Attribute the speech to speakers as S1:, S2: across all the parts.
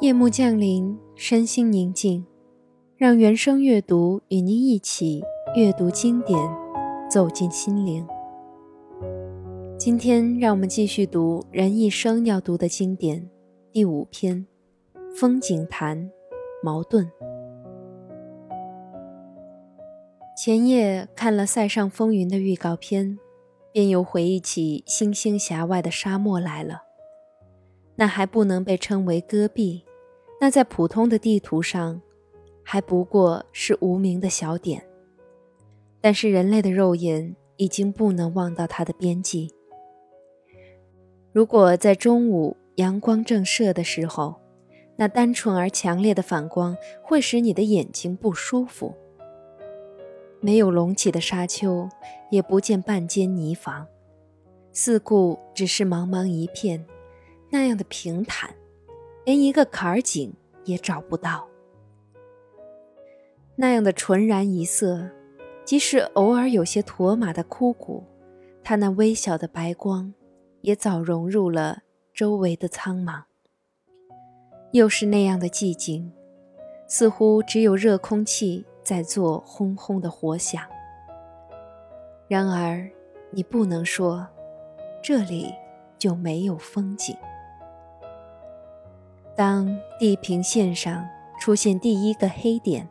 S1: 夜幕降临，身心宁静，让原声阅读与您一起阅读经典，走进心灵。今天，让我们继续读人一生要读的经典第五篇《风景谈》，矛盾。前夜看了《塞上风云》的预告片，便又回忆起星星峡外的沙漠来了。那还不能被称为戈壁。那在普通的地图上，还不过是无名的小点。但是人类的肉眼已经不能望到它的边际。如果在中午阳光正射的时候，那单纯而强烈的反光会使你的眼睛不舒服。没有隆起的沙丘，也不见半间泥房，四顾只是茫茫一片，那样的平坦。连一个坎儿井也找不到，那样的纯然一色，即使偶尔有些驼马的枯骨，它那微小的白光，也早融入了周围的苍茫。又是那样的寂静，似乎只有热空气在做轰轰的活响。然而，你不能说，这里就没有风景。当地平线上出现第一个黑点，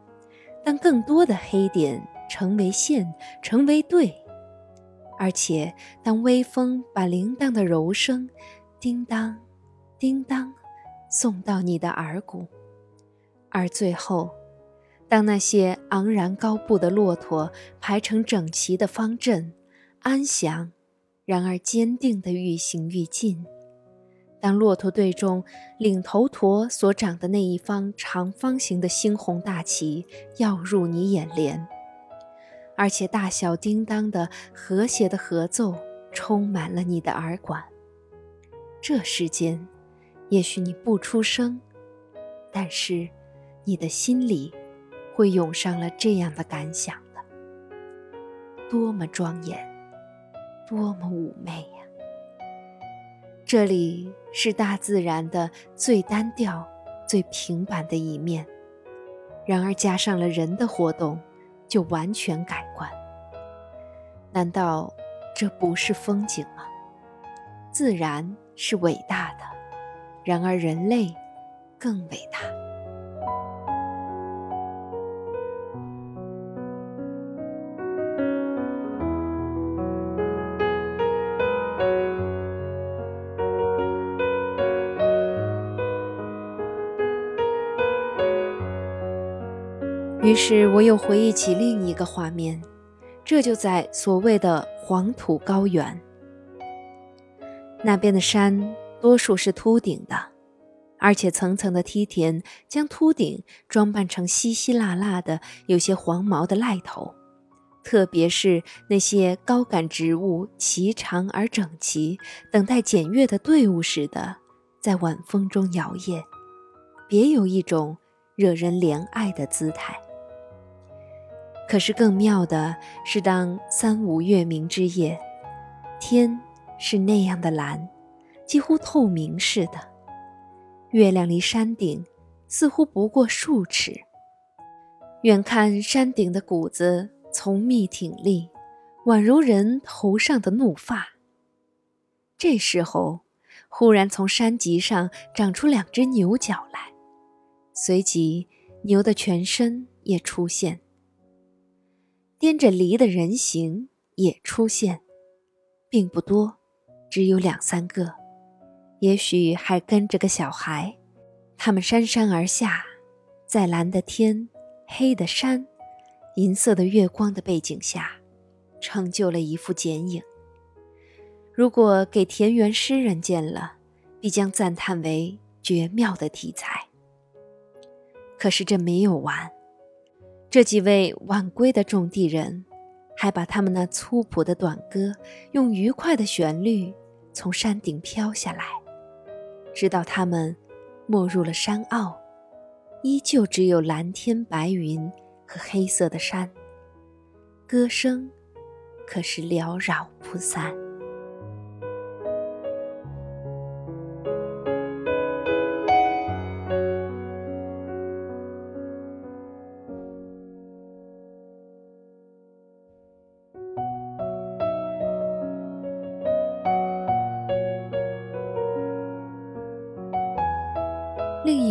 S1: 当更多的黑点成为线，成为对，而且当微风把铃铛的柔声，叮当，叮当，送到你的耳骨，而最后，当那些昂然高步的骆驼排成整齐的方阵，安详，然而坚定地愈行愈近。当骆驼队中领头驼所长的那一方长方形的猩红大旗耀入你眼帘，而且大小叮当的和谐的合奏充满了你的耳管，这时间，也许你不出声，但是你的心里会涌上了这样的感想的：多么庄严，多么妩媚呀！这里是大自然的最单调、最平板的一面，然而加上了人的活动，就完全改观。难道这不是风景吗？自然是伟大的，然而人类更伟大。于是我又回忆起另一个画面，这就在所谓的黄土高原。那边的山多数是秃顶的，而且层层的梯田将秃顶装扮成稀稀拉拉的、有些黄毛的癞头，特别是那些高杆植物齐长而整齐，等待检阅的队伍似的，在晚风中摇曳，别有一种惹人怜爱的姿态。可是更妙的是，当三五月明之夜，天是那样的蓝，几乎透明似的，月亮离山顶似乎不过数尺，远看山顶的谷子丛密挺立，宛如人头上的怒发。这时候，忽然从山脊上长出两只牛角来，随即牛的全身也出现。颠着犁的人形也出现，并不多，只有两三个，也许还跟着个小孩。他们姗姗而下，在蓝的天、黑的山、银色的月光的背景下，成就了一幅剪影。如果给田园诗人见了，必将赞叹为绝妙的题材。可是这没有完。这几位晚归的种地人，还把他们那粗朴的短歌，用愉快的旋律从山顶飘下来，直到他们没入了山坳，依旧只有蓝天白云和黑色的山。歌声可是缭绕不散。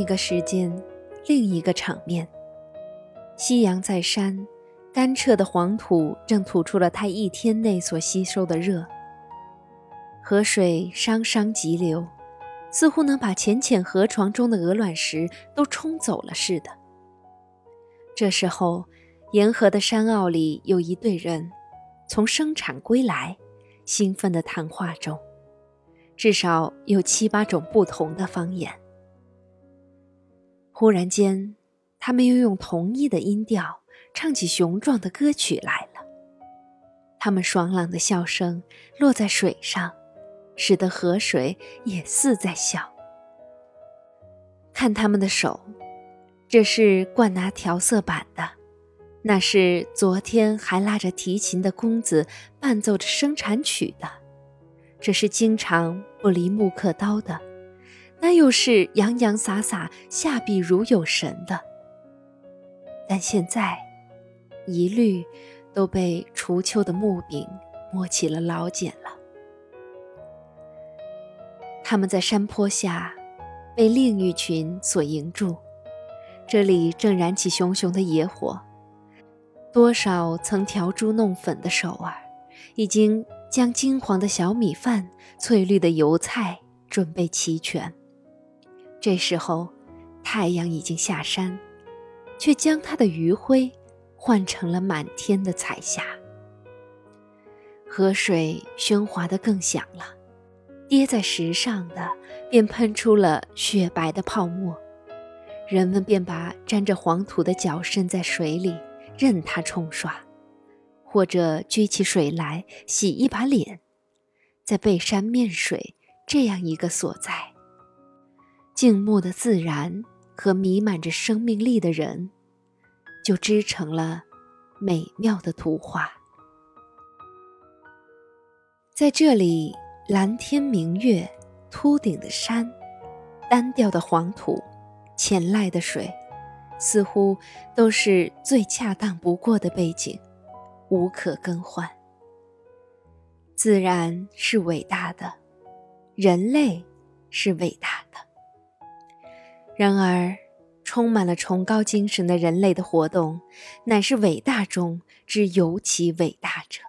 S1: 一个时间，另一个场面。夕阳在山，干澈的黄土正吐出了它一天内所吸收的热。河水汤汤急流，似乎能把浅浅河床中的鹅卵石都冲走了似的。这时候，沿河的山坳里有一队人，从生产归来，兴奋的谈话中，至少有七八种不同的方言。忽然间，他们又用同一的音调唱起雄壮的歌曲来了。他们爽朗的笑声落在水上，使得河水也似在笑。看他们的手，这是惯拿调色板的，那是昨天还拉着提琴的公子伴奏着生产曲的，这是经常不离木刻刀的。那又是洋洋洒洒、下笔如有神的，但现在，一律都被除秋的木柄磨起了老茧了。他们在山坡下，被另一群所迎住，这里正燃起熊熊的野火，多少曾调猪弄粉的手儿，已经将金黄的小米饭、翠绿的油菜准备齐全。这时候，太阳已经下山，却将它的余晖换成了满天的彩霞。河水喧哗得更响了，跌在石上的便喷出了雪白的泡沫，人们便把沾着黄土的脚伸在水里，任它冲刷，或者掬起水来洗一把脸，在背山面水这样一个所在。静默的自然和弥漫着生命力的人，就织成了美妙的图画。在这里，蓝天明月、秃顶的山、单调的黄土、浅濑的水，似乎都是最恰当不过的背景，无可更换。自然是伟大的，人类是伟大的。然而，充满了崇高精神的人类的活动，乃是伟大中之尤其伟大者。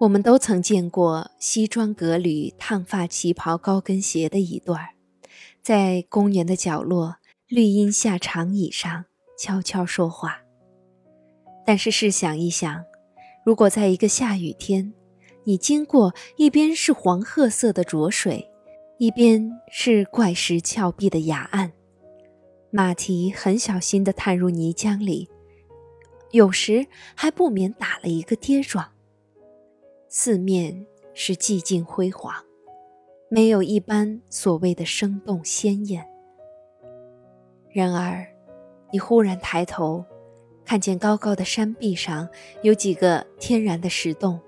S1: 我们都曾见过西装革履、烫发旗袍、高跟鞋的一对儿，在公园的角落绿荫下长椅上悄悄说话。但是试想一想，如果在一个下雨天，你经过一边是黄褐色的浊水，一边是怪石峭壁的崖岸，马蹄很小心地探入泥浆里，有时还不免打了一个跌撞。四面是寂静辉煌，没有一般所谓的生动鲜艳。然而，你忽然抬头，看见高高的山壁上有几个天然的石洞，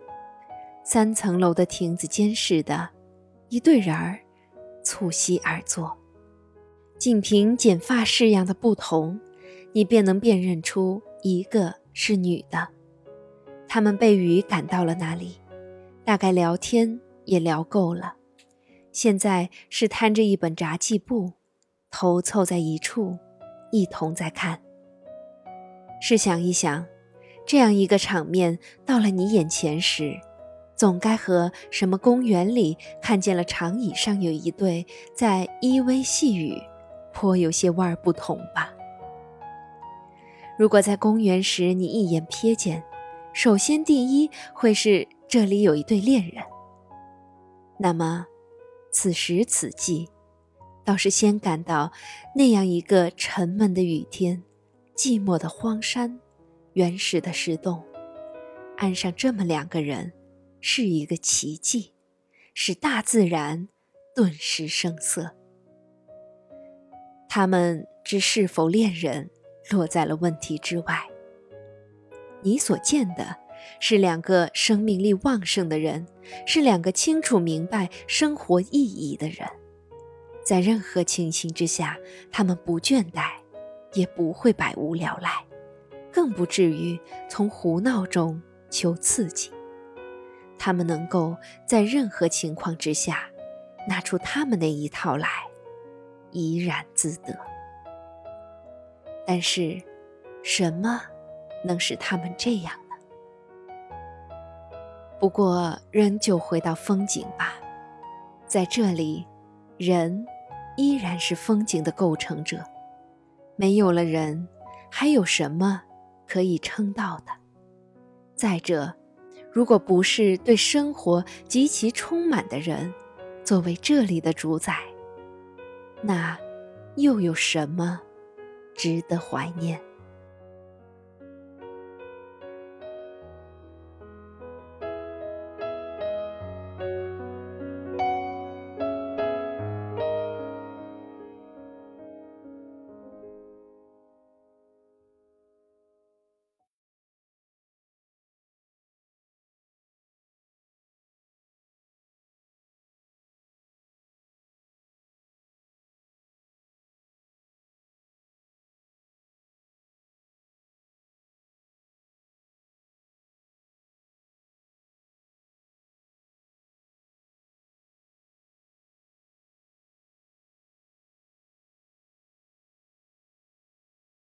S1: 三层楼的亭子间似的，一对人儿。促膝而坐，仅凭剪发式样的不同，你便能辨认出一个是女的。他们被雨赶到了那里，大概聊天也聊够了，现在是摊着一本杂记簿，头凑在一处，一同在看。试想一想，这样一个场面到了你眼前时。总该和什么公园里看见了长椅上有一对在依偎细语，颇有些味儿不同吧？如果在公园时你一眼瞥见，首先第一会是这里有一对恋人，那么此时此际，倒是先感到那样一个沉闷的雨天，寂寞的荒山，原始的石洞，岸上这么两个人。是一个奇迹，使大自然顿时生色。他们之是否恋人，落在了问题之外。你所见的是两个生命力旺盛的人，是两个清楚明白生活意义的人。在任何情形之下，他们不倦怠，也不会百无聊赖，更不至于从胡闹中求刺激。他们能够在任何情况之下，拿出他们那一套来，怡然自得。但是，什么能使他们这样呢？不过，仍旧回到风景吧，在这里，人依然是风景的构成者。没有了人，还有什么可以称道的？再者，如果不是对生活极其充满的人作为这里的主宰，那又有什么值得怀念？